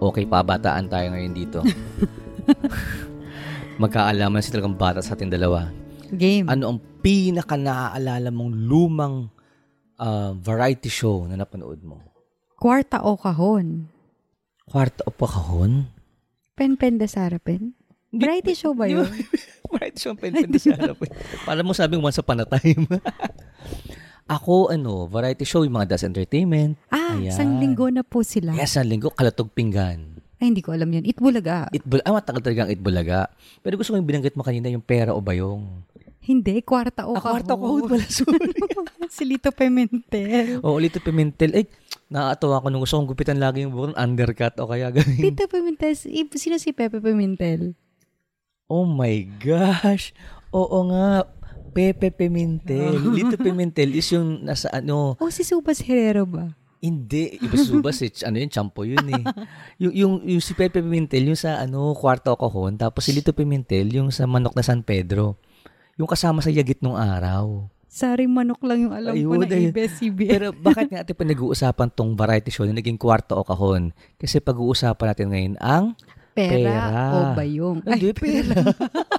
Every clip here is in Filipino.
Okay, pabataan tayo ngayon dito. Magkaalaman si talagang bata sa ating dalawa. Game. Ano ang pinaka naaalala mong lumang uh, variety show na napanood mo? Kwarta o kahon? Kwarta o pakahon? Pen-pen de Sarapen? Variety show ba yun? variety show ang pen-pen sa harap. Para mo sabing once upon a time. Ako, ano, variety show, yung mga Das Entertainment. Ah, Ayan. isang linggo na po sila. Yes, ang linggo, Kalatog Pinggan. Ay, hindi ko alam yun. Itbulaga. Itbul ah, matagal talaga ang Itbulaga. Pero gusto ko yung binanggit mo kanina, yung pera o bayong. Hindi, kwarta o Ah, kwarta kahon. pala, sorry. si Lito Pimentel. Oo, Lito Pimentel. Ay, nakakatawa ko nung gusto kong gupitan lagi yung buhok, undercut o kaya ganyan. Lito Pimentel, si- sino si Pepe Pimentel? Oh my gosh. Oo nga. Pepe Pimentel. Lito Pimentel is yung nasa ano, Oh, si Subas Herrero ba? hindi, iba si Subas, eh, ano yun, champo yun eh. yung, yung, yung si Pepe Pimentel, yung sa ano, kwarto kahon, tapos si Lito Pimentel, yung sa manok na San Pedro. Yung kasama sa yagit nung araw. Saring manok lang yung alam ko Ayun, na ayun. ABS-CBN. Pero bakit nga ating pinag-uusapan tong variety show na naging kwarto o kahon? Kasi pag-uusapan natin ngayon ang Pera, pera. o bayong? Ay, Hindi, pera.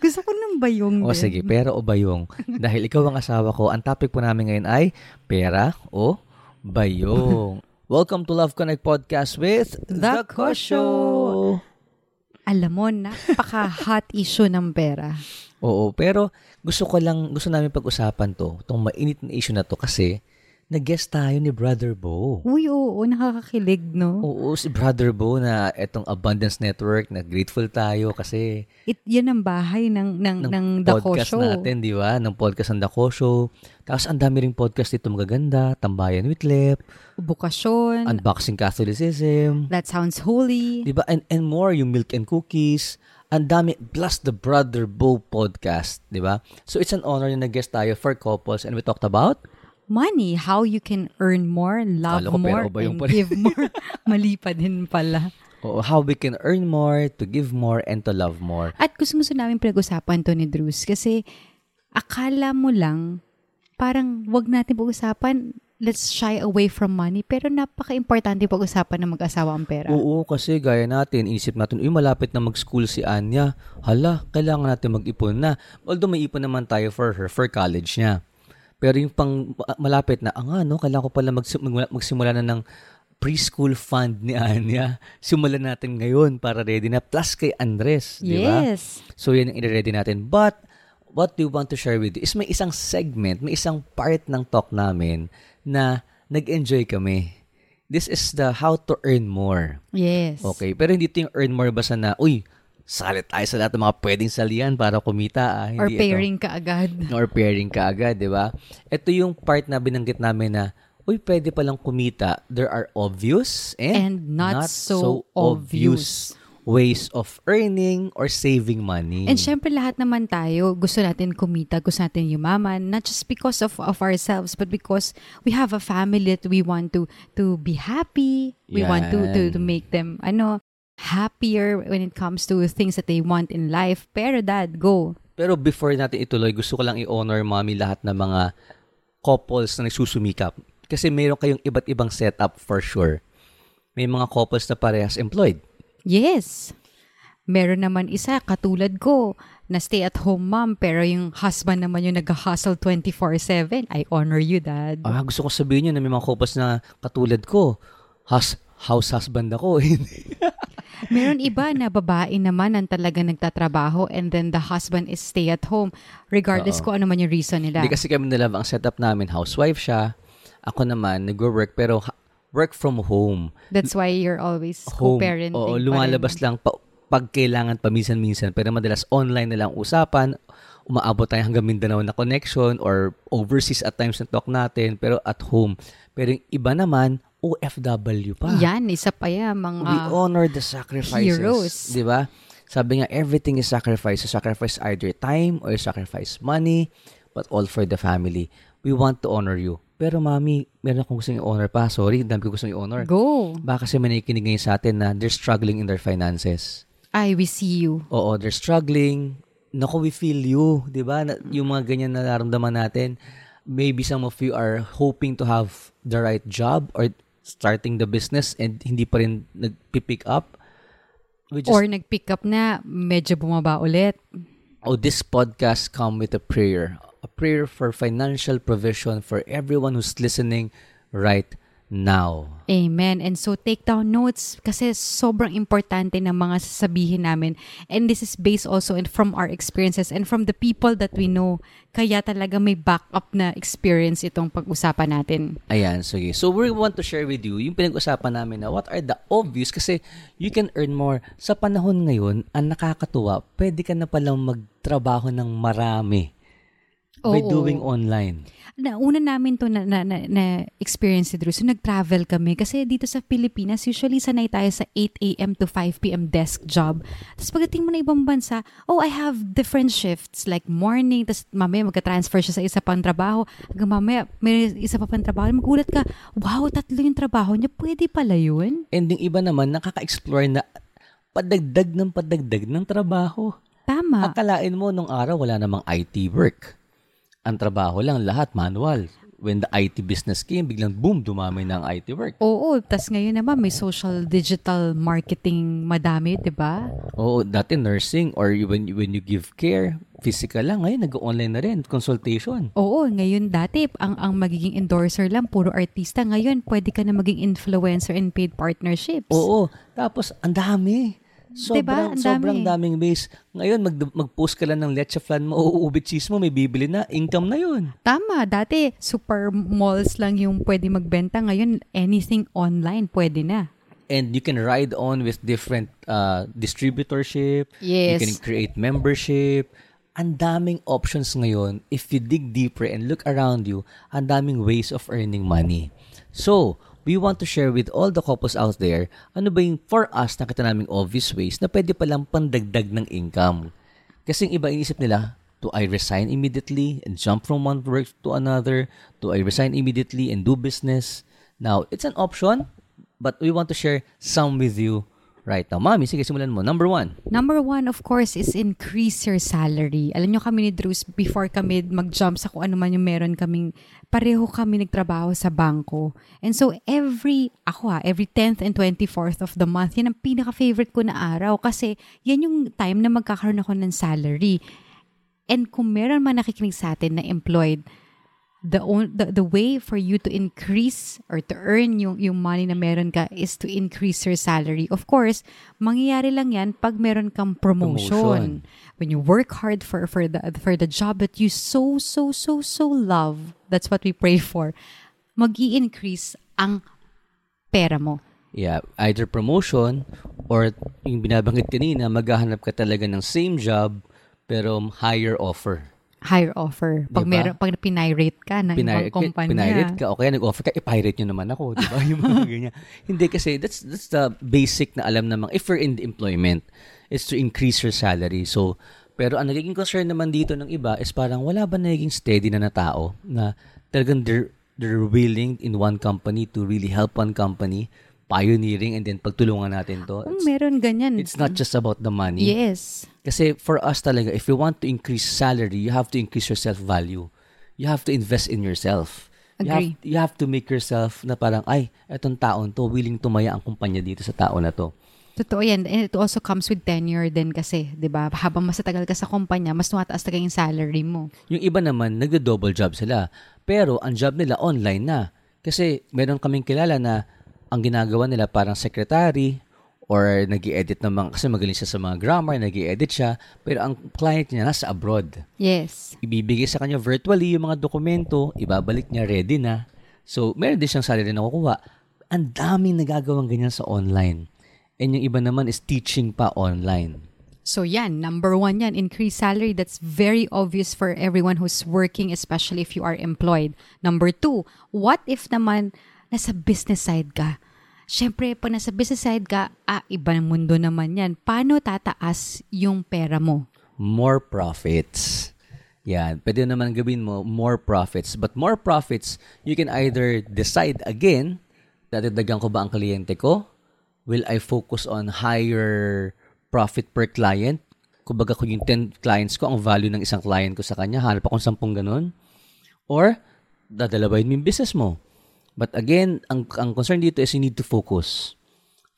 gusto ko ng bayong O din. sige, pera o bayong. Dahil ikaw ang asawa ko, ang topic po namin ngayon ay pera o bayong. Welcome to Love Connect Podcast with The Kosho. Alam mo, napaka-hot issue ng pera. Oo, pero gusto ko lang, gusto namin pag-usapan to, itong mainit na issue na to kasi nag-guest tayo ni Brother Bo. Uy, oo, nakakakilig, no? Oo, si Brother Bo na itong Abundance Network na grateful tayo kasi It, yan ang bahay ng, ng, ng, ng Dako podcast Show. natin, di ba? Ng podcast ng Dako Show. Tapos ang dami ring podcast dito magaganda, Tambayan with Lep, Bukasyon. Unboxing Catholicism, that sounds holy. di ba? And, and more, yung Milk and Cookies. Ang dami, plus the Brother Bo podcast, di ba? So it's an honor na nag-guest tayo for couples and we talked about Money, how you can earn more, love ko more, and give more. Mali pa din pala. oh, how we can earn more, to give more, and to love more. At gusto gusto namin pinag-usapan to ni Drews kasi akala mo lang parang wag natin pag-usapan let's shy away from money pero napaka-importante pag-usapan ng mag-asawa ang pera. Oo, kasi gaya natin, inisip natin, uy, malapit na mag-school si Anya. Hala, kailangan natin mag-ipon na. Although may ipon naman tayo for her, for college niya. Pero yung pang malapit na, ah nga, no, kailangan ko pala magsim- magmula- magsimula na ng preschool fund ni Anya. Simulan natin ngayon para ready na. Plus kay Andres, di ba? Yes. So yan ang i-ready natin. But, what we want to share with you is may isang segment, may isang part ng talk namin na nag-enjoy kami. This is the how to earn more. Yes. Okay, pero hindi ito yung earn more basta na, uy, salit tayo sa lahat ng mga pwedeng salian para kumita. Ah. Hindi Or ito. pairing ka agad. Or pairing ka agad, di ba? Ito yung part na binanggit namin na, uy, pwede palang kumita. There are obvious and, And not so obvious. ways of earning or saving money. And syempre lahat naman tayo gusto natin kumita, gusto natin yumaman, not just because of of ourselves but because we have a family that we want to to be happy. We want to to, to Yan. make them ano happier when it comes to things that they want in life. Pero dad, go. Pero before natin ituloy, gusto ko lang i-honor, mami, lahat ng mga couples na nagsusumikap. Kasi mayroon kayong iba't ibang setup for sure. May mga couples na parehas employed. Yes. Meron naman isa, katulad ko, na stay-at-home mom, pero yung husband naman yung nag-hustle 24-7. I honor you, dad. Ah, gusto ko sabihin yun na may mga couples na katulad ko. Hus house husband ako. Meron iba na babae naman ang talaga nagtatrabaho and then the husband is stay at home regardless Oo. kung ano man yung reason nila. Hindi kasi kami nila, ang setup namin, housewife siya. Ako naman, nag-work pero ha- work from home. That's why you're always home. co-parenting. Oo, lumalabas lang pa, pag kailangan paminsan-minsan. Pero madalas online na lang usapan. Umaabot tayo hanggang Mindanao na connection or overseas at times na talk natin. Pero at home. Pero yung iba naman, OFW pa. Yan, isa pa yan, We mga... honor the sacrifices. heroes. Di ba? Sabi nga, everything is sacrifice. You sacrifice either time or you sacrifice money, but all for the family. We want to honor you. Pero mami, meron akong gusto i-honor pa. Sorry, dami ko gusto i-honor. Go. Baka kasi may nakikinig ngayon sa atin na they're struggling in their finances. I we see you. Oo, they're struggling. Naku, we feel you. Di ba? Yung mga ganyan na nararamdaman natin, maybe some of you are hoping to have the right job or starting the business and hindi pa rin nag-pick up. We just, Or nag-pick up na, medyo bumaba ulit. oh, this podcast come with a prayer. A prayer for financial provision for everyone who's listening right now. Amen. And so take down notes kasi sobrang importante ng mga sasabihin namin. And this is based also in, from our experiences and from the people that we know. Kaya talaga may backup na experience itong pag-usapan natin. Ayan, sige. So we want to share with you yung pinag-usapan namin na what are the obvious kasi you can earn more. Sa panahon ngayon, ang nakakatuwa, pwede ka na palang magtrabaho ng marami by Oo. doing online. Nauna namin to na, na, na, na experience si Drew. So nag-travel kami kasi dito sa Pilipinas, usually sanay tayo sa 8 a.m. to 5 p.m. desk job. Tapos pagdating mo na ibang bansa, oh, I have different shifts like morning, tapos mamaya magka-transfer siya sa isa pang trabaho. Hanggang mamaya may isa pa pang trabaho. Magulat ka, wow, tatlo yung trabaho niya. Pwede pala yun? And yung iba naman, nakaka-explore na padagdag ng padagdag ng trabaho. Tama. Akalain mo nung araw wala namang IT work. Ang trabaho lang lahat manual. When the IT business came, biglang boom, dumami ng IT work. Oo, tas ngayon naman may social digital marketing madami, 'di ba? Oo, dati nursing or when, you- when you give care, physical lang. Ngayon, nag-online na rin, consultation. Oo, ngayon dati ang ang magiging endorser lang puro artista. Ngayon pwede ka na maging influencer and paid partnerships. Oo, tapos ang dami. Sobrang, Diba? Ang dami. sobrang daming base. Ngayon, mag, mag-post ka lang ng leche flan mo, uuubit cheese mo, may bibili na, income na yun. Tama, dati super malls lang yung pwede magbenta. Ngayon anything online pwede na. And you can ride on with different uh, distributorship. Yes. You can create membership. Ang daming options ngayon. If you dig deeper and look around you, ang daming ways of earning money. So, we want to share with all the couples out there, ano ba yung for us, nakita naming obvious ways na pwede palang pandagdag ng income. Kasi iba inisip nila, do I resign immediately and jump from one work to another? Do I resign immediately and do business? Now, it's an option, but we want to share some with you right now. Mami, sige, simulan mo. Number one. Number one, of course, is increase your salary. Alam nyo kami ni Drews, before kami mag-jump sa kung ano man yung meron kaming, pareho kami nagtrabaho sa bangko. And so, every, ako ha, every 10th and 24th of the month, yan ang pinaka-favorite ko na araw kasi yan yung time na magkakaroon ako ng salary. And kung meron man nakikinig sa atin na employed, the, on, the the way for you to increase or to earn yung yung money na meron ka is to increase your salary. Of course, mangyayari lang 'yan pag meron kang promotion. Promotion. When you work hard for for the for the job that you so so so so love. That's what we pray for. Magi-increase ang pera mo. Yeah, either promotion or yung binabanggit kanina, maghahanap ka talaga ng same job pero higher offer. Higher offer. Pag Diba? meron pag pinirate ka ng Pinir- ibang kumpanya. pinirate ka o kaya nag-offer ka, i-pirate nyo naman ako, di ba? Yung mga ganyan. Hindi kasi, that's, that's the basic na alam namang, if you're in the employment, is to increase your salary. So, pero ang nagiging concern naman dito ng iba is parang wala ba naging steady na na tao na talagang they're, they're willing in one company to really help one company, pioneering, and then pagtulungan natin to. Kung meron ganyan. it's not just about the money. Yes. Kasi for us talaga, if you want to increase salary, you have to increase your self-value. You have to invest in yourself. You have, Agree. you have to make yourself na parang, ay, etong taon to, willing tumaya ang kumpanya dito sa tao na to. Totoo yan. And it also comes with tenure din kasi, di ba? Habang mas matagal ka sa kumpanya, mas tumataas talaga yung salary mo. Yung iba naman, nagdo-double job sila. Pero ang job nila online na. Kasi meron kaming kilala na ang ginagawa nila parang secretary or nag edit ng mga, kasi magaling siya sa mga grammar, nag edit siya, pero ang client niya nasa abroad. Yes. ibibigay sa kanya virtually yung mga dokumento, ibabalik niya ready na. So, meron din siyang salary na kukuha. Ang daming nagagawang ganyan sa online. And yung iba naman is teaching pa online. So yan, number one yan, increase salary. That's very obvious for everyone who's working, especially if you are employed. Number two, what if naman nasa business side ka? Siyempre, pag nasa business side ka, ah, iba ng mundo naman yan. Paano tataas yung pera mo? More profits. Yan. Pwede naman gawin mo more profits. But more profits, you can either decide again, dadagdagan ko ba ang kliyente ko? Will I focus on higher profit per client? Kumbaga kung yung 10 clients ko, ang value ng isang client ko sa kanya, hanap akong 10 ganun. Or, dadalabahin mo yung business mo. But again, ang, ang concern dito is you need to focus.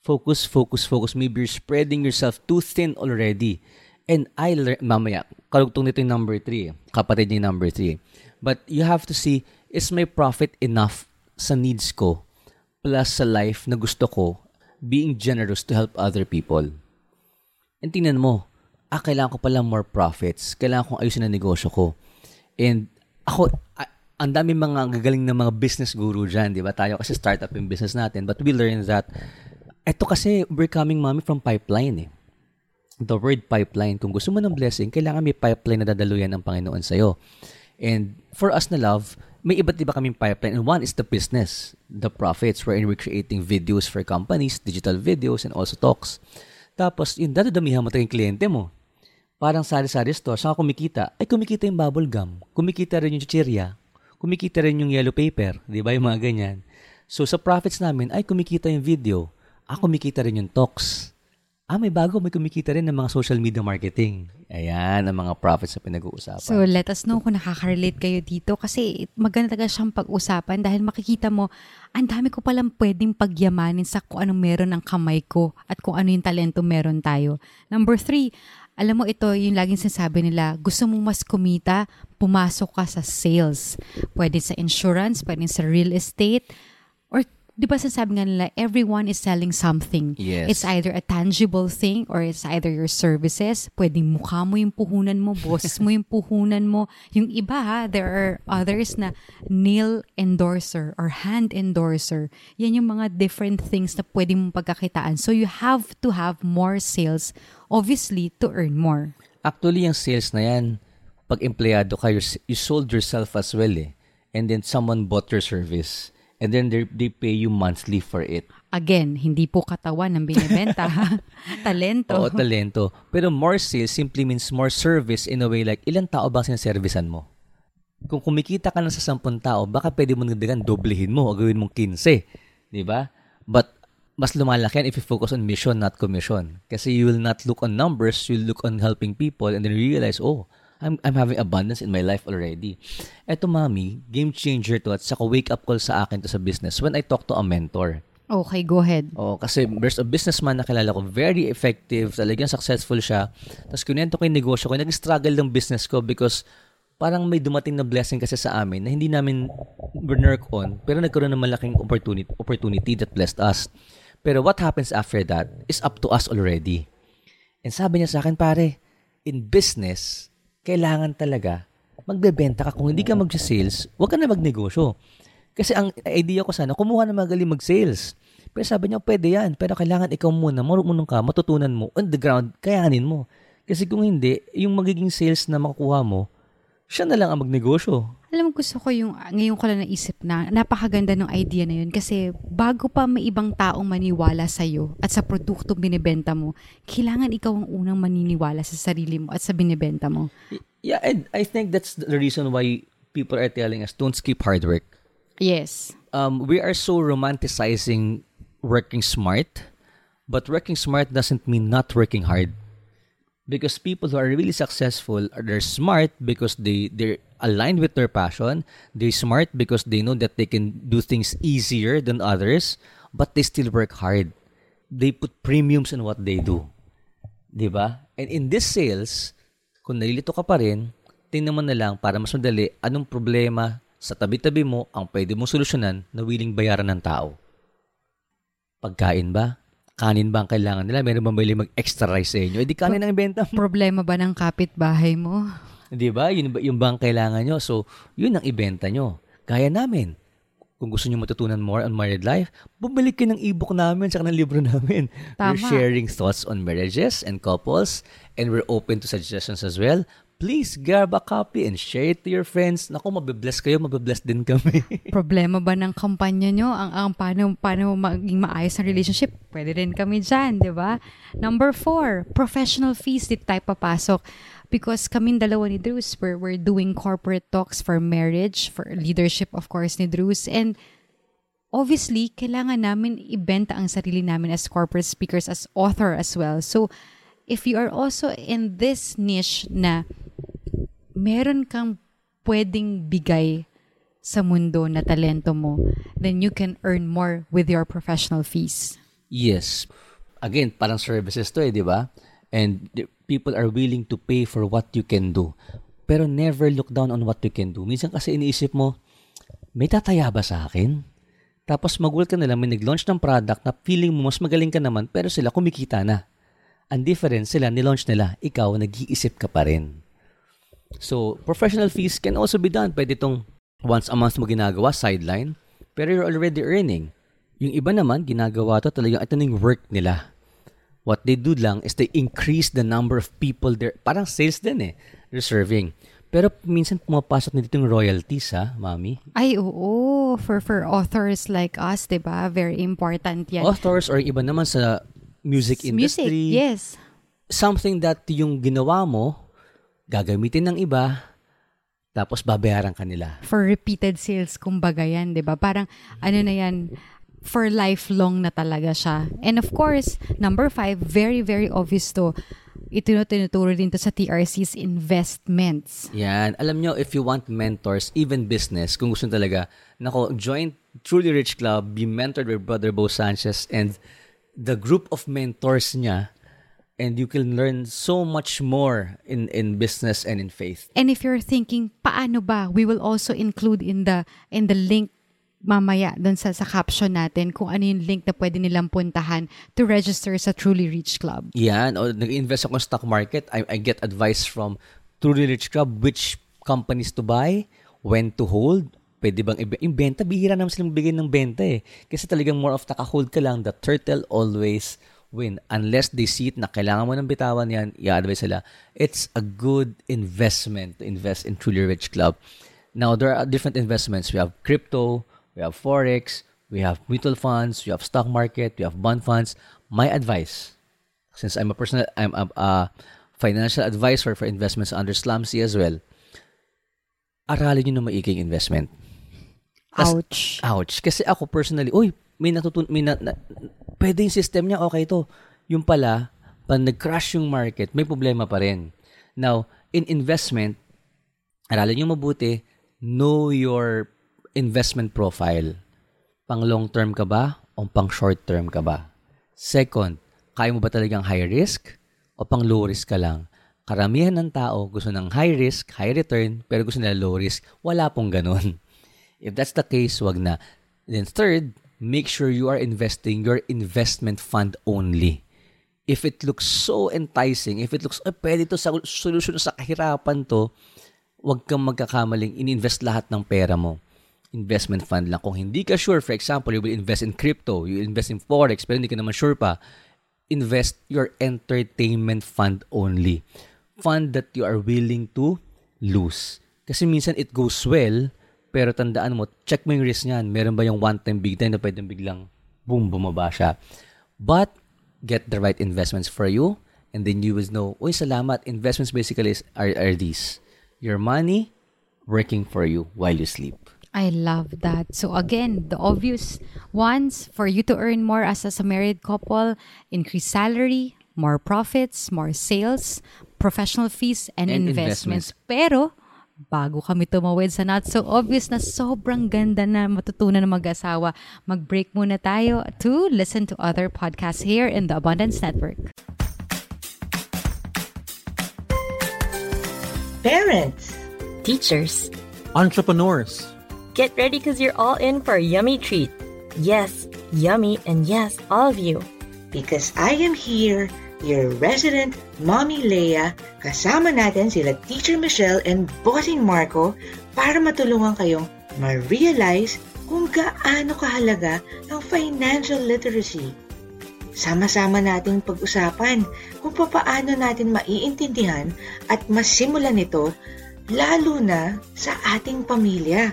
Focus, focus, focus. Maybe you're spreading yourself too thin already. And I learned, mamaya, karugtong nito yung number three. Kapatid niya number three. But you have to see, is my profit enough sa needs ko plus sa life na gusto ko being generous to help other people? And tingnan mo, ah, kailangan ko pala more profits. Kailangan kong ayusin ang negosyo ko. And ako, ah, ang dami mga gagaling na mga business guru dyan, di ba? Tayo kasi startup yung business natin. But we learned that, eto kasi, we're coming, mommy, from pipeline eh. The word pipeline, kung gusto mo ng blessing, kailangan may pipeline na dadaluyan ng Panginoon sa'yo. And for us na love, may iba't iba kaming pipeline. And one is the business, the profits, wherein we're creating videos for companies, digital videos, and also talks. Tapos, yun, dadadamihan mo ito yung kliyente mo. Parang sari-sari store, saan kumikita? Ay, kumikita yung bubble gum. Kumikita rin yung chichirya. Kumikita rin yung yellow paper. Di ba? Yung mga ganyan. So, sa profits namin, ay, kumikita yung video. Ah, kumikita rin yung talks. Ah, may bago, may kumikita rin ng mga social media marketing. Ayan, ang mga profits na pinag-uusapan. So, let us know kung nakaka-relate kayo dito kasi maganda talaga siyang pag-usapan dahil makikita mo, ang dami ko palang pwedeng pagyamanin sa kung anong meron ng kamay ko at kung ano yung talento meron tayo. Number three, alam mo ito yung laging sinasabi nila, gusto mong mas kumita, pumasok ka sa sales. Pwede sa insurance, pwede sa real estate, di ba sinasabi nga nila, everyone is selling something. Yes. It's either a tangible thing or it's either your services. Pwedeng mukha mo yung puhunan mo, boses mo yung puhunan mo. Yung iba ha, there are others na nail endorser or hand endorser. Yan yung mga different things na pwede mong pagkakitaan. So you have to have more sales, obviously, to earn more. Actually, yung sales na yan, pag empleyado ka, you sold yourself as well eh. And then someone bought your service. And then they, they pay you monthly for it. Again, hindi po katawan ng binibenta. talento. Oo, talento. Pero more sales simply means more service in a way like ilang tao ba sinaservisan mo? Kung kumikita ka lang sa 10 tao, baka pwede mo nagdagan, doblehin mo o gawin mong 15. Di ba? But mas lumalaki yan if you focus on mission, not commission. Kasi you will not look on numbers, you'll look on helping people and then realize, oh, I'm, I'm having abundance in my life already. Eto, mami, game changer to at saka wake-up call sa akin to sa business when I talk to a mentor. Okay, go ahead. Oh, kasi there's a businessman na kilala ko, very effective, talagang successful siya. Tapos kunento ko yung negosyo ko, nag-struggle ng business ko because parang may dumating na blessing kasi sa amin na hindi namin work on, pero nagkaroon ng malaking opportunity, opportunity that blessed us. Pero what happens after that is up to us already. And sabi niya sa akin, pare, in business, kailangan talaga magbebenta ka. Kung hindi ka mag-sales, huwag ka na magnegosyo. Kasi ang idea ko sana, kumuha na magaling mag-sales. Pero sabi niya, pwede yan. Pero kailangan ikaw muna, marunong ka, matutunan mo, on the ground, kayanin mo. Kasi kung hindi, yung magiging sales na makukuha mo, siya na lang ang magnegosyo. Alam mo, gusto ko yung, ngayon ko lang naisip na, napakaganda ng idea na yun kasi bago pa may ibang taong maniwala sa'yo at sa produktong binibenta mo, kailangan ikaw ang unang maniniwala sa sarili mo at sa binibenta mo. Yeah, and I think that's the reason why people are telling us, don't skip hard work. Yes. Um, we are so romanticizing working smart, but working smart doesn't mean not working hard. Because people who are really successful they're smart because they they're aligned with their passion. They're smart because they know that they can do things easier than others, but they still work hard. They put premiums in what they do. 'Di ba? And in this sales, kung nalilito ka pa rin, tingnan mo na lang para mas madali anong problema sa tabi-tabi mo ang pwede mong solusyonan na willing bayaran ng tao. Pagkain ba? Kanin ba ang kailangan nila? Meron ba bili mag-extra rice sa inyo? Eh di kanin ang benta mo. Problema ba ng kapitbahay mo? Di ba? Yun, ba- yung ba ang kailangan nyo? So, yun ang ibenta nyo. Kaya namin. Kung gusto nyo matutunan more on married life, bumili kayo ng ebook namin sa ng libro namin. We're Tama. sharing thoughts on marriages and couples and we're open to suggestions as well. Please grab a copy and share it to your friends. Naku, mabibless kayo, mabibless din kami. Problema ba ng kampanya nyo? Ang, ang paano, paano maging maayos ang relationship? Pwede rin kami dyan, di ba? Number four, professional fees. Dito tayo papasok. Because kaming dalawa ni Drews, we're, we're doing corporate talks for marriage, for leadership, of course, ni Drews. And obviously, kailangan namin ibenta ang sarili namin as corporate speakers, as author as well. So, if you are also in this niche na meron kang pwedeng bigay sa mundo na talento mo, then you can earn more with your professional fees. Yes. Again, parang services to eh, di ba? And people are willing to pay for what you can do. Pero never look down on what you can do. Minsan kasi iniisip mo, may tataya ba sa akin? Tapos magulat ka nila, may nag-launch ng product na feeling mo mas magaling ka naman, pero sila kumikita na. Ang difference sila, nilaunch nila, ikaw, nag-iisip ka pa rin. So, professional fees can also be done. Pwede itong once a month mo ginagawa, sideline, pero you're already earning. Yung iba naman, ginagawa to talagang ito na yung work nila. What they do lang is they increase the number of people there. Parang sales din eh. They're serving. Pero minsan pumapasok na dito yung royalties ha, mami. Ay, oo. For, for authors like us, di ba? Very important yan. Authors or iba naman sa music Music, industry. yes. Something that yung ginawa mo, gagamitin ng iba, tapos babayaran ka nila. For repeated sales, kumbaga yan, di ba? Parang, ano na yan, for lifelong na talaga siya. And of course, number five, very, very obvious to, ito na tinuturo din to sa TRC's investments. Yan. Alam nyo, if you want mentors, even business, kung gusto talaga, nako, join Truly Rich Club, be mentored by Brother Bo Sanchez and the group of mentors niya and you can learn so much more in, in business and in faith. And if you're thinking, paano ba? We will also include in the in the link mamaya dun sa, sa caption natin kung ano yung link na pwede nilang puntahan to register sa Truly Rich Club. Yan. O, nag-invest ako sa stock market. I, I get advice from Truly Rich Club which companies to buy, when to hold, pwede bang ibe- yung benta, bihira naman silang bigay ng benta eh. Kasi talagang more of naka-hold ka lang, the turtle always win. Unless they see it na kailangan mo ng bitawan yan, i-advise sila, it's a good investment to invest in Truly Rich Club. Now, there are different investments. We have crypto, we have forex, we have mutual funds, we have stock market, we have bond funds. My advice, since I'm a personal, I'm a, a financial advisor for investments under Slamsy as well, aralin nyo na maiging investment. Tas- Ouch. Ouch. Kasi ako personally, uy, may natutun, may na, na, pwede yung system niya, okay to. Yung pala, pag nag-crash yung market, may problema pa rin. Now, in investment, aralin nyo mabuti, know your investment profile. Pang long term ka ba o pang short term ka ba? Second, kaya mo ba talagang high risk o pang low risk ka lang? Karamihan ng tao gusto ng high risk, high return, pero gusto nila low risk. Wala pong ganun. If that's the case, wag na. Then third, make sure you are investing your investment fund only. If it looks so enticing, if it looks, oh, pwede to sa solution sa kahirapan to, wag kang magkakamaling in-invest lahat ng pera mo. Investment fund lang. Kung hindi ka sure, for example, you will invest in crypto, you invest in forex, pero hindi ka naman sure pa, invest your entertainment fund only. Fund that you are willing to lose. Kasi minsan it goes well, pero tandaan mo, check mo yung risk niyan. Meron ba yung one-time big time na pwedeng biglang boom, bumaba siya. But, get the right investments for you and then you will know, uy, salamat. Investments basically is, are, are these. Your money working for you while you sleep. I love that. So again, the obvious ones for you to earn more as, as a married couple, increase salary, more profits, more sales, professional fees, and, And investments. Pero, bago kami tumawid sa not so obvious na sobrang ganda na matutunan ng mag-asawa, mag-break muna tayo to listen to other podcasts here in the Abundance Network. Parents, Teachers, Entrepreneurs. get ready because you're all in for a yummy treat. Yes, yummy, and yes, all of you. because I am here, your resident Mommy Leia, kasama natin sila Teacher Michelle and Bossing Marco para matulungan kayong ma-realize kung gaano kahalaga ang financial literacy. Sama-sama nating pag-usapan kung papaano natin maiintindihan at masimulan ito lalo na sa ating pamilya.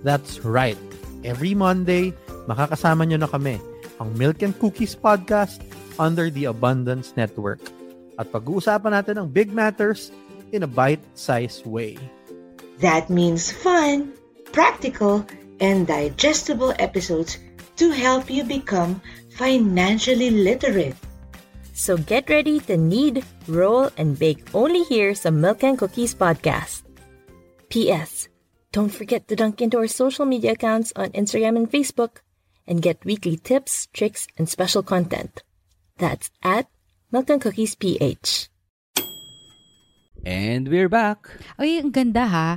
That's right. Every Monday, makakasama nyo na kami, ang Milk and Cookies Podcast under the Abundance Network. At pag-uusapan natin ang big matters in a bite-sized way. That means fun, practical, and digestible episodes to help you become financially literate. So get ready to knead, roll, and bake only here sa Milk and Cookies podcast. P.S. Don't forget to dunk into our social media accounts on Instagram and Facebook and get weekly tips, tricks, and special content. That's at Milk and Cookies PH. And we're back. Ay, ang ganda ha.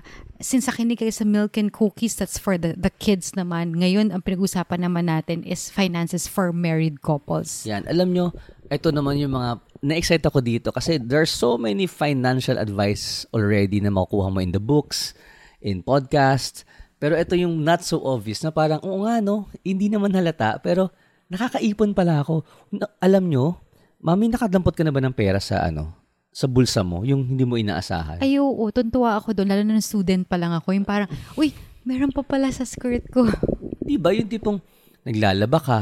Since nakinig kayo sa milk and cookies, that's for the, the kids naman. Ngayon, ang pinag-usapan naman natin is finances for married couples. Yan, alam nyo, ito naman yung mga, na-excite ako dito kasi there's so many financial advice already na makukuha mo in the books, in podcasts, pero ito yung not so obvious na parang, oo nga no, hindi naman halata, pero nakakaipon pala ako. Na, alam nyo, mami, nakadampot ka na ba ng pera sa ano, sa bulsa mo, yung hindi mo inaasahan? Ay, oo, tuntua ako doon. Lalo na ng student pa lang ako. Yung parang, uy, meron pa pala sa skirt ko. Di ba yung tipong naglalaba ka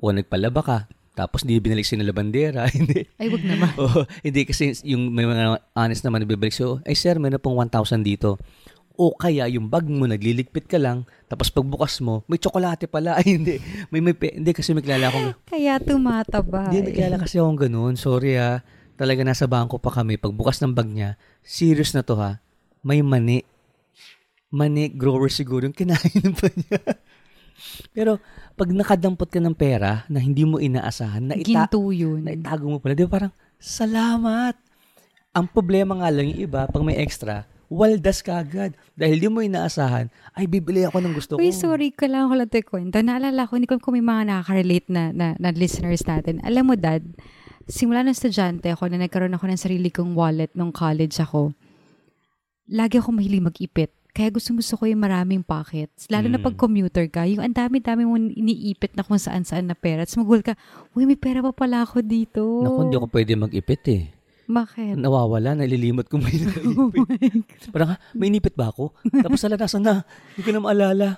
o nagpalaba ka, tapos hindi binalik sa'yo ng labandera, hindi. Ay, wag naman. Oo, hindi kasi yung may mga honest naman na bibalik sa'yo, ay sir, meron pong 1,000 dito. O kaya yung bag mo, nagliligpit ka lang, tapos pagbukas mo, may tsokolate pala. Ay, hindi. May, may, pe- hindi kasi may kilala akong, Kaya tumataba. hindi, may kilala kasi akong ganun. Sorry ah. Talaga nasa bangko pa kami. Pagbukas ng bag niya, serious na to ha. May mani. Mani, grower siguro yung kinain pa niya. Pero, pag nakadampot ka ng pera na hindi mo inaasahan, na ita- yun. na itago mo pala. Di ba parang, salamat. Ang problema nga lang yung iba, pag may extra, waldas ka agad. Dahil di mo inaasahan, ay, bibili ako ng gusto ko. Uy, sorry, kailangan ko lang ito ikwento. Naalala ko, hindi ko kung may mga nakaka-relate na, na, na listeners natin. Alam mo, Dad, simula ng estudyante ako na nagkaroon ako ng sarili kong wallet nung college ako, lagi ako mahilig mag-ipit. Kaya gusto gusto ko yung maraming pockets. Lalo na Mm. pag commuter ka, yung ang dami-dami mo iniipit na kung saan-saan na pera. Tapos magul ka, uy, may pera pa pala ako dito. Naku, hindi ako pwede mag-ipit eh. Bakit? Nawawala, nalilimot ko may Oh naipit. Parang, ha, may inipit ba ako? Tapos ala, nasa na? Hindi ko na maalala.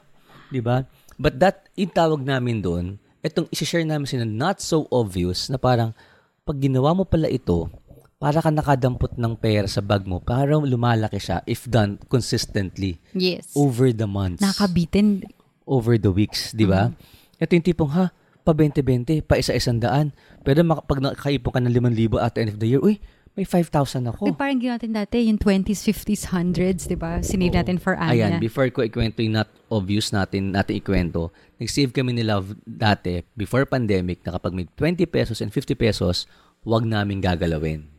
Di ba? But that, yung tawag namin doon, itong isi-share namin sila not so obvious na parang, pag ginawa mo pala ito, para ka nakadampot ng pera sa bag mo, para lumalaki siya if done consistently Yes. over the months, Nakabitin. over the weeks, di ba? Ito yung tipong, ha, pa 20-20, pa isa-isang daan. Pero mak- pag nakaipon ka ng 5,000 at the end of the year, uy, may 5,000 ako. Uy, parang ginawa natin dati, yung 20s, 50s, 100s, di ba? Sinave Oo. natin for Ayan, Anya. before ko ikwento yung not obvious natin, natin ikwento, nag-save kami ni Love dati, before pandemic, na kapag may 20 pesos and 50 pesos, wag namin gagalawin.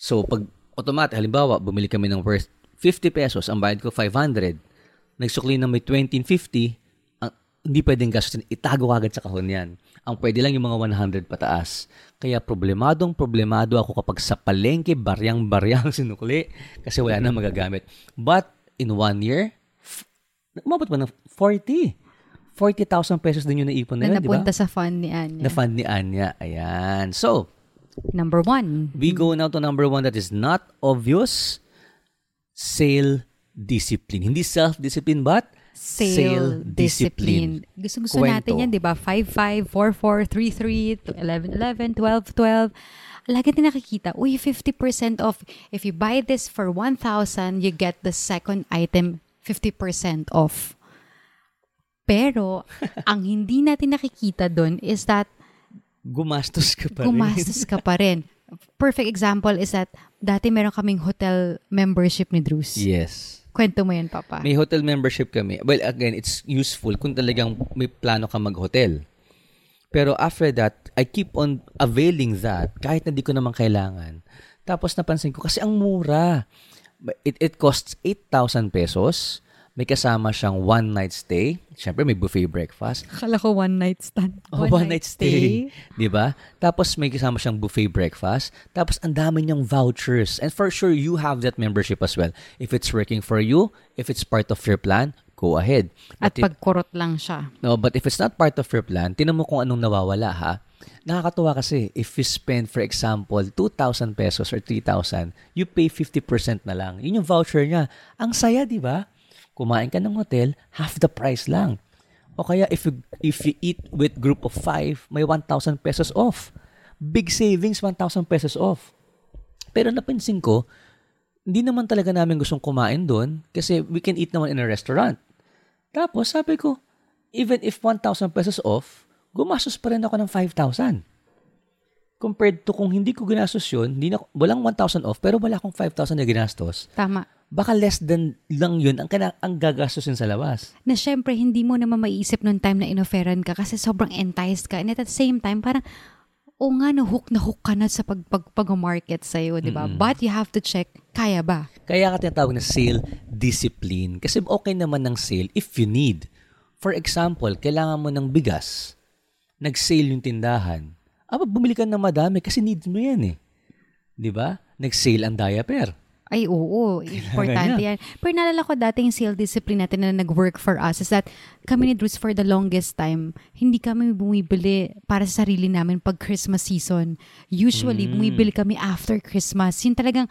So, pag automatic, halimbawa, bumili kami ng worth 50 pesos, ang bayad ko 500, nagsukli na may 20 and 50, ang, hindi pwedeng gastusin, itago agad sa kahon yan. Ang pwede lang yung mga 100 pataas. Kaya problemadong problemado ako kapag sa palengke, baryang-baryang sinukli kasi wala na magagamit. But, in one year, umabot ba ng 40? 40,000 pesos din yung naipon na, na yun, di ba? napunta sa fund ni Anya. Na fund ni Anya. Ayan. So, Number one. we go now to number one that is not obvious. Sale discipline. Hindi self-discipline, but Sale, discipline. Gusto gusto Kwento. natin yan, di ba? 5, 5, 4, 4, 3, 3, 11, 11, 12, 12. Lagi natin nakikita, uy, 50% off. If you buy this for 1,000, you get the second item 50% off. Pero, ang hindi natin nakikita doon is that gumastos ka pa rin. gumastos ka pa rin. Perfect example is that dati meron kaming hotel membership ni Drews. Yes. Kwento mo yan, Papa. May hotel membership kami. Well, again, it's useful kung talagang may plano ka mag-hotel. Pero after that, I keep on availing that kahit na di ko naman kailangan. Tapos napansin ko, kasi ang mura. It, it costs 8,000 pesos. May kasama siyang one night stay. Siyempre, may buffet breakfast. Akala ko one night stand. Oh, one, night stay. Di ba? Tapos may kasama siyang buffet breakfast. Tapos ang dami niyang vouchers. And for sure, you have that membership as well. If it's working for you, if it's part of your plan, go ahead. At But if- pagkurot lang siya. No, but if it's not part of your plan, tinan mo kung anong nawawala ha. Nakakatuwa kasi if you spend for example 2,000 pesos or 3,000, you pay 50% na lang. Yun yung voucher niya. Ang saya, di ba? Kumain ka ng hotel, half the price lang. O kaya if you, if you eat with group of 5, may 1,000 pesos off. Big savings, 1,000 pesos off. Pero napansin ko, hindi naman talaga namin gustong kumain doon kasi we can eat naman in a restaurant. Tapos sabi ko, even if 1,000 pesos off, gumastos pa rin ako ng 5,000. Compared to kung hindi ko ginastos yun, hindi na, walang 1,000 off, pero wala akong 5,000 na ginastos, Tama. baka less than lang yun ang, kana, ang gagastusin sa labas. Na syempre, hindi mo naman maiisip nung time na inoferan ka kasi sobrang enticed ka. And at the same time, parang, o nga, no, hook na hook ka na sa pag, pag, pag-market sa'yo, di ba? But you have to check, kaya ba? Kaya ka tinatawag na sale discipline. Kasi okay naman ng sale if you need. For example, kailangan mo ng bigas. Nag-sale yung tindahan. Aba, bumili ka ng madami kasi need mo yan eh. Di ba? Nag-sale ang diaper. Ay, oo. Importante yan. Pero naalala ko dati yung sale discipline natin na nag-work for us is that kami ni Drews for the longest time, hindi kami bumibili para sa sarili namin pag Christmas season. Usually, bumibili kami after Christmas. Yung talagang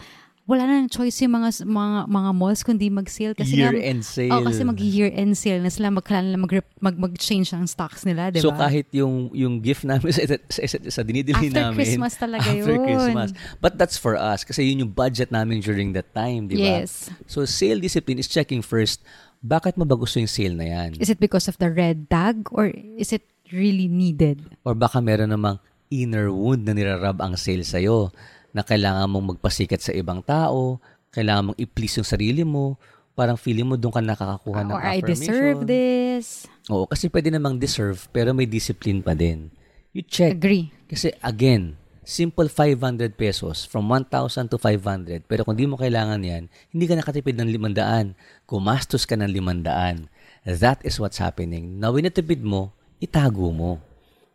wala na ng choice yung mga mga mga malls kundi mag-sale kasi nga- Year-end sale. Oh, kasi mag-year-end sale na sila magkailangan mag, mag, mag-change ang stocks nila, di ba? So kahit yung yung gift namin sa sa, isa't isa, dinidili After namin. Christmas talaga after yun. Christmas. But that's for us kasi yun yung budget namin during that time, di ba? Yes. So sale discipline is checking first, bakit mo ba gusto yung sale na yan? Is it because of the red tag or is it really needed? Or baka meron namang inner wound na nirarab ang sale sa'yo na kailangan mong magpasikat sa ibang tao, kailangan mong i-please yung sarili mo, parang feeling mo doon ka nakakakuha ng or I affirmation. deserve this. Oo, kasi pwede namang deserve pero may discipline pa din. You check. Agree. Kasi again, simple 500 pesos from 1,000 to 500. Pero kung di mo kailangan yan, hindi ka nakatipid ng 500. Gumastos ka ng 500. That is what's happening. Now, winatipid mo, itago mo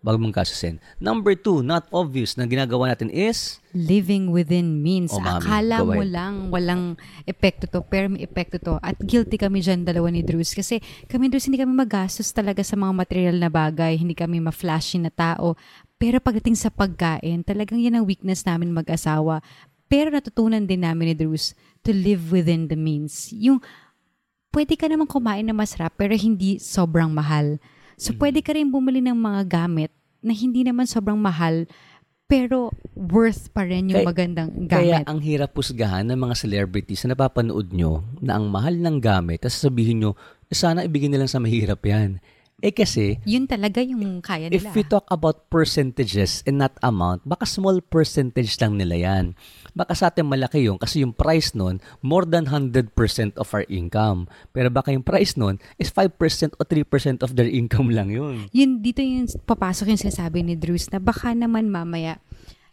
bago mong kasusin. Number two, not obvious na ginagawa natin is living within means. Oh, mami, Akala go mo ahead. lang walang epekto to, pero may epekto to. At guilty kami dyan, dalawa ni Drews. Kasi kami, Drews, hindi kami magastos talaga sa mga material na bagay. Hindi kami ma-flashy na tao. Pero pagdating sa pagkain, talagang yan ang weakness namin mag-asawa. Pero natutunan din namin ni Drews to live within the means. Yung pwede ka naman kumain na masarap pero hindi sobrang mahal. So, pwede ka rin bumili ng mga gamit na hindi naman sobrang mahal pero worth pa rin yung Kaya- magandang Kaya gamit. ang hirap pusgahan ng mga celebrities na napapanood nyo na ang mahal ng gamit, tapos sabihin nyo, "Eh, sana ibigay nilang sa mahirap yan. Eh kasi, Yun talaga yung kaya if nila. we talk about percentages and not amount, baka small percentage lang nila yan. Baka sa atin malaki yung kasi yung price nun, more than 100% of our income. Pero baka yung price nun is 5% o 3% of their income lang yun. yun, dito yung papasok yung sinasabi ni Drews na baka naman mamaya,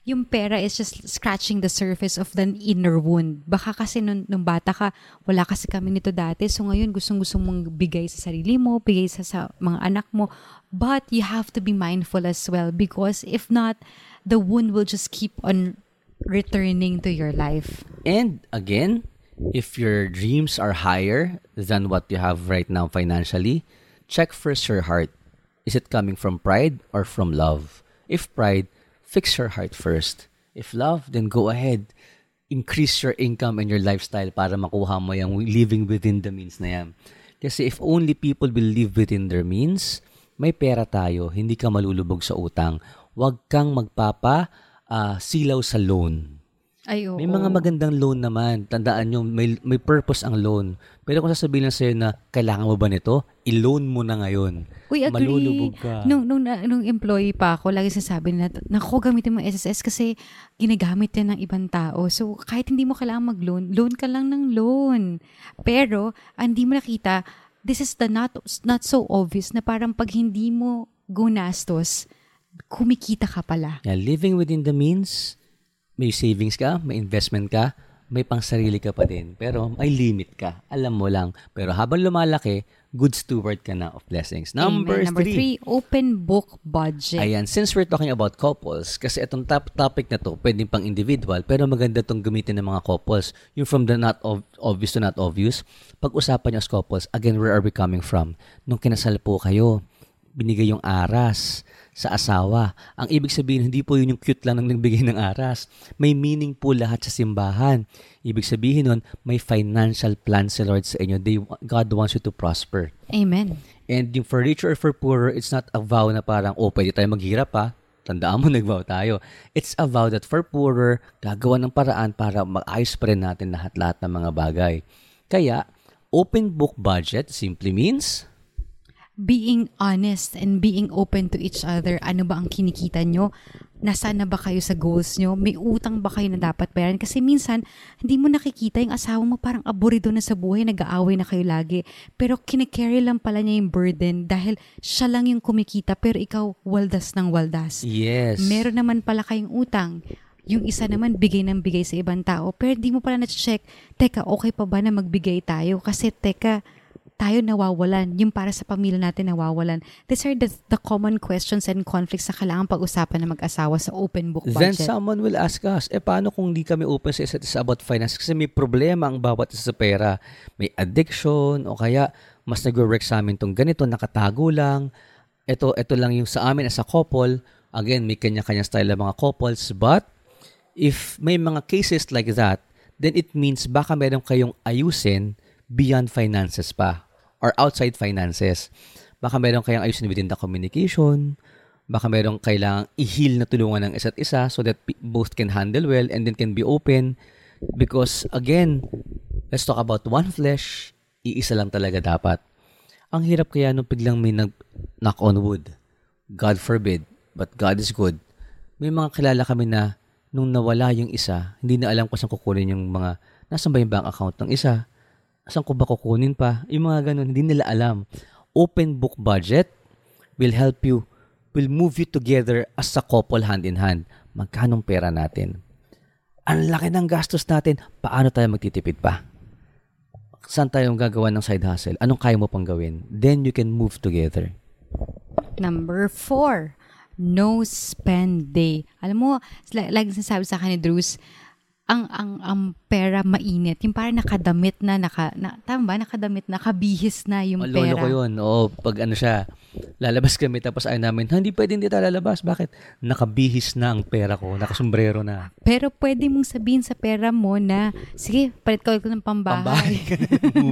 yung pera is just scratching the surface of the inner wound. Baka kasi nung, nung bata ka, wala kasi kami nito dati. So ngayon, gustong-gusto mong bigay sa sarili mo, bigay sa, sa mga anak mo. But you have to be mindful as well because if not, the wound will just keep on returning to your life. And again, if your dreams are higher than what you have right now financially, check first your heart. Is it coming from pride or from love? If pride, fix your heart first. If love, then go ahead. Increase your income and your lifestyle para makuha mo yung living within the means na yan. Kasi if only people will live within their means, may pera tayo, hindi ka malulubog sa utang. Huwag kang magpapa ah, silaw sa loan. Ay, oo. May mga magandang loan naman. Tandaan nyo, may, may purpose ang loan. Pero kung sasabihin lang sa'yo na kailangan mo ba nito, i-loan mo na ngayon. Uy, agree. Malulubog ka. Nung, nung, nung employee pa ako, lagi sinasabi nila, naku, gamitin mo SSS kasi ginagamit yan ng ibang tao. So, kahit hindi mo kailangan mag-loan, loan ka lang ng loan. Pero, ang hindi mo nakita, this is the not, not so obvious na parang pag hindi mo gunastos, kumikita ka pala. Yeah, living within the means, may savings ka, may investment ka, may pangsarili ka pa din. Pero may limit ka. Alam mo lang. Pero habang lumalaki, good steward ka na of blessings. Number, Amen. Number three. three, open book budget. Ayan, since we're talking about couples, kasi itong top topic na to, pwedeng pang individual, pero maganda itong gamitin ng mga couples. Yung from the not ob- obvious to not obvious. Pag-usapan niyo as couples, again, where are we coming from? Nung kinasal po kayo, binigay yung aras sa asawa. Ang ibig sabihin, hindi po yun yung cute lang nang nagbigay ng aras. May meaning po lahat sa simbahan. Ibig sabihin nun, may financial plan si Lord sa inyo. They, God wants you to prosper. Amen. And yung for richer or for poorer, it's not a vow na parang, oh, pwede tayo maghirap ha. Tandaan mo, nag-vow tayo. It's a vow that for poorer, gagawa ng paraan para maayos pa rin natin lahat-lahat ng mga bagay. Kaya, open book budget simply means, being honest and being open to each other. Ano ba ang kinikita nyo? nasaan na ba kayo sa goals nyo? May utang ba kayo na dapat bayaran? Kasi minsan, hindi mo nakikita yung asawa mo parang aburido na sa buhay, nag-aaway na kayo lagi. Pero kinakarry lang pala niya yung burden dahil siya lang yung kumikita pero ikaw waldas ng waldas. Yes. Meron naman pala kayong utang. Yung isa naman bigay ng bigay sa ibang tao. Pero di mo pala na-check, teka, okay pa ba na magbigay tayo? Kasi teka, tayo nawawalan. Yung para sa pamilya natin nawawalan. These are the, the common questions and conflicts na kailangan pag-usapan ng mag-asawa sa open book Then budget. someone will ask us, eh paano kung di kami open sa isa't isa about finance? Kasi may problema ang bawat isa sa pera. May addiction o kaya mas nag-work sa amin tong ganito, nakatago lang. Ito, ito lang yung sa amin as a couple. Again, may kanya-kanya style ng mga couples. But if may mga cases like that, then it means baka meron kayong ayusin beyond finances pa or outside finances. Baka meron kayong ayusin within the communication, baka meron kailangang i-heal na tulungan ng isa't isa so that both can handle well and then can be open. Because again, let's talk about one flesh, iisa lang talaga dapat. Ang hirap kaya nung biglang may nag knock on wood. God forbid, but God is good. May mga kilala kami na nung nawala yung isa, hindi na alam kung saan kukunin yung mga, nasan ba yung bank account ng isa? Saan ko ba kukunin pa? Yung mga ganun, hindi nila alam. Open book budget will help you, will move you together as a couple hand in hand. Magkanong pera natin? Ang laki ng gastos natin, paano tayo magtitipid pa? Saan tayo gagawa ng side hustle? Anong kaya mo pang gawin? Then you can move together. Number four, no spend day. Alam mo, la- lagi sinasabi sa akin ni Drews, ang ang ang pera mainit. Yung parang nakadamit na, naka, na, tama ba? Nakadamit na, nakabihis na yung Lolo pera. ko yun. Oo, pag ano siya, lalabas kami tapos ayaw namin, "Ha, hindi pwede hindi tayo lalabas. Bakit? Nakabihis na ang pera ko. Nakasombrero na. Pero pwede mong sabihin sa pera mo na, sige, palit ko ng pambahay.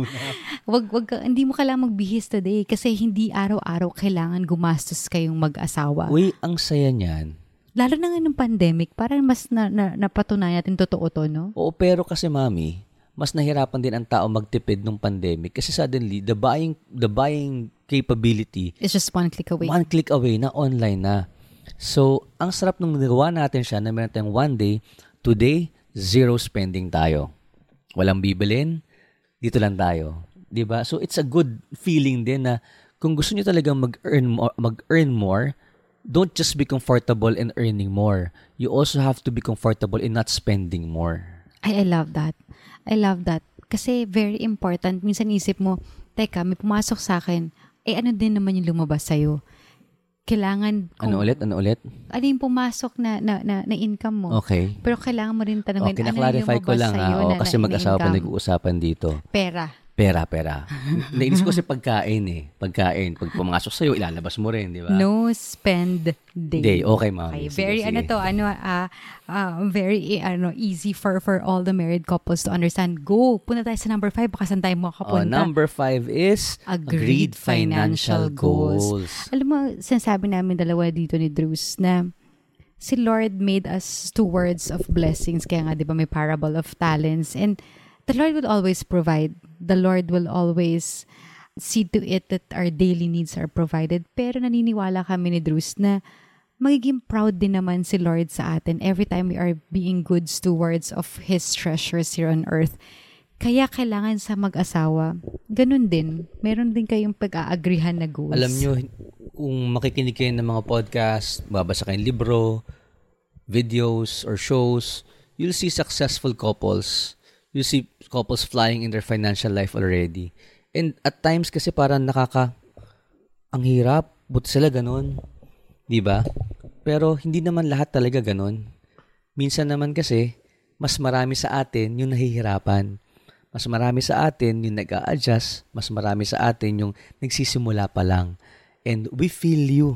wag, wag, ka- hindi mo kailangan magbihis today kasi hindi araw-araw kailangan gumastos kayong mag-asawa. Uy, ang saya niyan. Lalo na nga nung pandemic, parang mas na, na, napatunayan natin totoo to, no? Oo, pero kasi mami, mas nahirapan din ang tao magtipid nung pandemic kasi suddenly the buying the buying capability It's just one click away. one click away na online na. So, ang sarap nung nagawa natin siya na meron tayong one day, today, zero spending tayo. Walang bibilin, dito lang tayo. 'Di ba? So, it's a good feeling din na kung gusto niyo talagang mag-earn more, mag-earn more, don't just be comfortable in earning more. You also have to be comfortable in not spending more. I, I love that. I love that. Kasi very important. Minsan isip mo, teka, may pumasok sa akin. Eh, ano din naman yung lumabas sa'yo? Kailangan, Ano ulit? Ano ulit? ano yung pumasok na, na, na, na income mo? Okay. Pero kailangan mo rin tanongin, ano yung kinaklarify ko lumabas lang sa'yo ha. Oh, na, kasi mag-asawa pa nag-uusapan dito. Pera. Pera, pera. Nainis ko si pagkain eh. Pagkain. Pag pumasok sa'yo, ilalabas mo rin, di ba? No spend day. Day. Okay, ma'am. Okay, Sige, very sige. ano to, ano ah ah, very ano easy for for all the married couples to understand. Go, punta tayo sa number five, baka saan tayo Oh, makapunta. number five is Agreed financial goals. Alam mo, sinasabi namin dalawa dito ni Drews na si Lord made us stewards of blessings. Kaya nga, di ba, may parable of talents. And the Lord will always provide. The Lord will always see to it that our daily needs are provided. Pero naniniwala kami ni Drews na magiging proud din naman si Lord sa atin every time we are being good stewards of His treasures here on earth. Kaya kailangan sa mag-asawa, ganun din. Meron din kayong pag-aagrihan na goals. Alam nyo, kung makikinig kayo ng mga podcast, babasa kayong libro, videos, or shows, you'll see successful couples. You'll see couples flying in their financial life already. And at times kasi parang nakaka... Ang hirap. Buti sila ganun. Di ba? Pero hindi naman lahat talaga ganun. Minsan naman kasi, mas marami sa atin yung nahihirapan. Mas marami sa atin yung nag adjust Mas marami sa atin yung nagsisimula pa lang. And we feel you.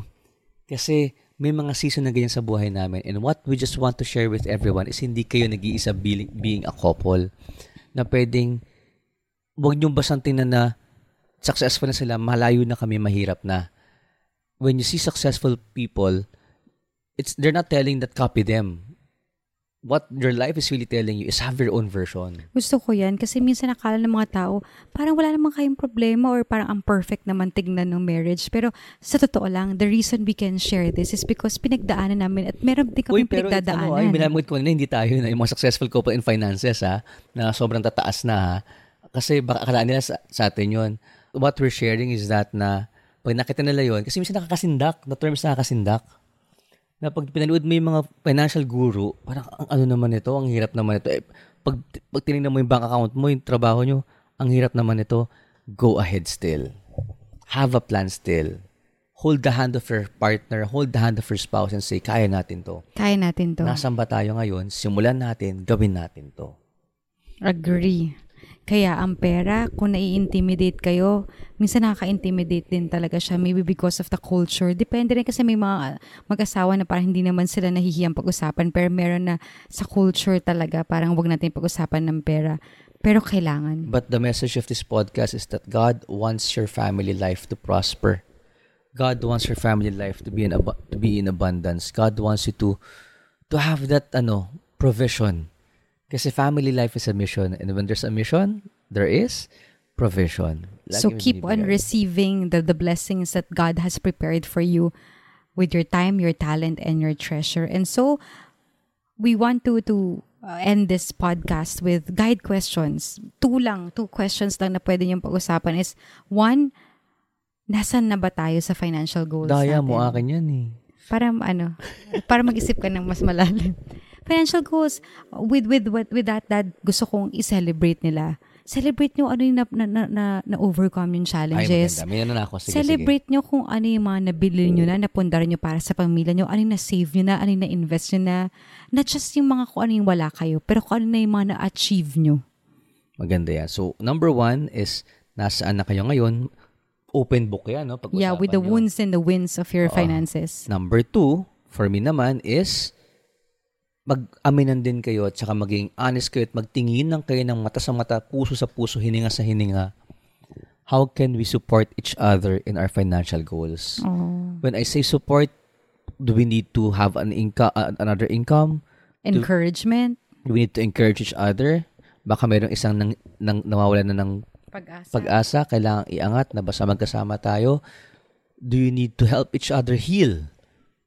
Kasi may mga season na ganyan sa buhay namin. And what we just want to share with everyone is hindi kayo nag-iisa being, a couple na pwedeng huwag niyong basang tingnan na successful na sila, malayo na kami, mahirap na. When you see successful people, it's they're not telling that copy them. What your life is really telling you is have your own version. Gusto ko yan kasi minsan nakala ng mga tao, parang wala namang kayong problema or parang ang perfect naman tignan ng marriage. Pero sa totoo lang, the reason we can share this is because pinagdaanan namin at meron din kami Uy, pero pinagdadaanan. ano, ay, minamit ko na hindi tayo na yung mga successful couple in finances ha, na sobrang tataas na ha. Kasi baka akalaan nila sa, sa atin yun. What we're sharing is that na pag nakita nila yun, kasi minsan nakakasindak, na terms nakakasindak na pag pinanood mo yung mga financial guru, parang ang ano naman ito, ang hirap naman ito. Eh, pag, pag tinignan mo yung bank account mo, yung trabaho nyo, ang hirap naman ito. Go ahead still. Have a plan still. Hold the hand of your partner, hold the hand of your spouse and say, kaya natin to. Kaya natin to. Nasaan ba tayo ngayon? Simulan natin, gawin natin to. Agree. Kaya ang pera, kung nai-intimidate kayo, minsan nakaka-intimidate din talaga siya. Maybe because of the culture. Depende rin kasi may mga mag-asawa na parang hindi naman sila nahihiyang pag-usapan. Pero meron na sa culture talaga, parang wag natin pag-usapan ng pera. Pero kailangan. But the message of this podcast is that God wants your family life to prosper. God wants your family life to be in abu- to be in abundance. God wants you to to have that ano provision. Kasi family life is a mission and when there's a mission, there is provision. Lagi So keep on receiving the, the blessings that God has prepared for you with your time, your talent, and your treasure. And so we want to to uh, end this podcast with guide questions. Two lang, two questions lang na pwede niyong pag-usapan is one, nasan na ba tayo sa financial goals Daya natin? mo akin yan eh. Para ano, para mag-isip ka ng mas malalim. Financial goals, with with with, with that, that gusto kong i-celebrate nila. Celebrate nyo ano yung na, na, na, na, na overcome yung Ay, challenges. maganda. May ano na ako. Sige, Celebrate nyo kung ano yung mga nabili nyo na, napundar nyo para sa pamilya nyo, ano yung na-save nyo na, ano yung na-invest nyo na. Not just yung mga kung ano yung wala kayo, pero kung ano na yung mga na-achieve nyo. sige. Maganda yan. So, number one is, nasaan na kayo ngayon? Open book yan, no? Pag-usapan Yeah, with the nyo. wounds and the wins of your Oo. finances. Number two, for me naman is mag-aminan din kayo at saka maging honest kayo at magtingin ng kayo ng mata sa mata, puso sa puso, hininga sa hininga. How can we support each other in our financial goals? Oh. When I say support, do we need to have an income, another income? Encouragement. Do we need to encourage each other? Baka mayroong isang nang, nang, nawawala na ng Pag-asa. pag-asa, kailangang iangat na basta magkasama tayo. Do you need to help each other heal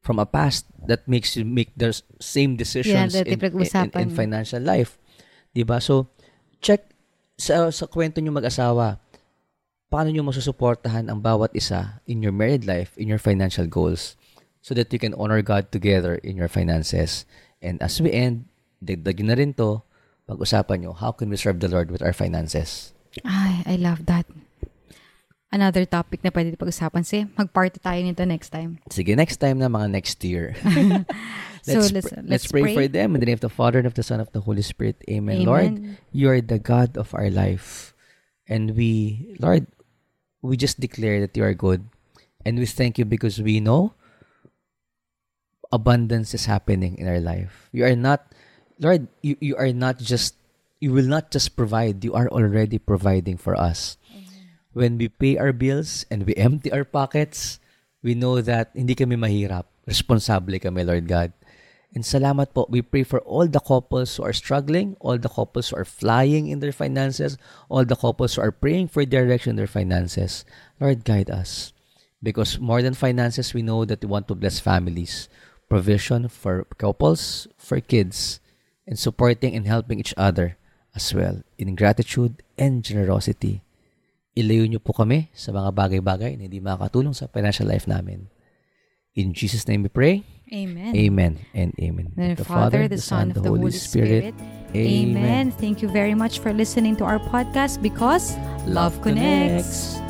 from a past that makes you make the same decisions Yeah, in, in, in financial life? 'Di ba? So, check sa, sa kwento nyo mag-asawa, paano nyo masusuportahan ang bawat isa in your married life, in your financial goals, so that you can honor God together in your finances. And as we end, dagdag nyo na rin to, pag-usapan nyo, how can we serve the Lord with our finances? Ay, I love that. Another topic na pwede pag-usapan. Say, mag-party tayo nito next time. Sige, next time na mga next year. So, let's, let's- pr- let's pray, pray. for them in the name of the Father and of the Son and of the Holy Spirit. Amen. Amen. Lord, you are the God of our life. And we, Lord, we just declare that you are good. And we thank you because we know abundance is happening in our life. You are not, Lord, you, you are not just, you will not just provide, you are already providing for us. When we pay our bills and we empty our pockets, we know that hindi kami mahirap. Responsable kami, Lord God. And salamat po. We pray for all the couples who are struggling, all the couples who are flying in their finances, all the couples who are praying for direction in their finances. Lord, guide us. Because more than finances, we know that we want to bless families. Provision for couples, for kids, and supporting and helping each other as well in gratitude and generosity. Ilayo niyo po kami sa mga bagay-bagay na hindi makakatulong sa financial life namin. In Jesus' name we pray. Amen. Amen and amen. The, Father, the Son, of the Holy Spirit. Amen. Thank you very much for listening to our podcast because love connects.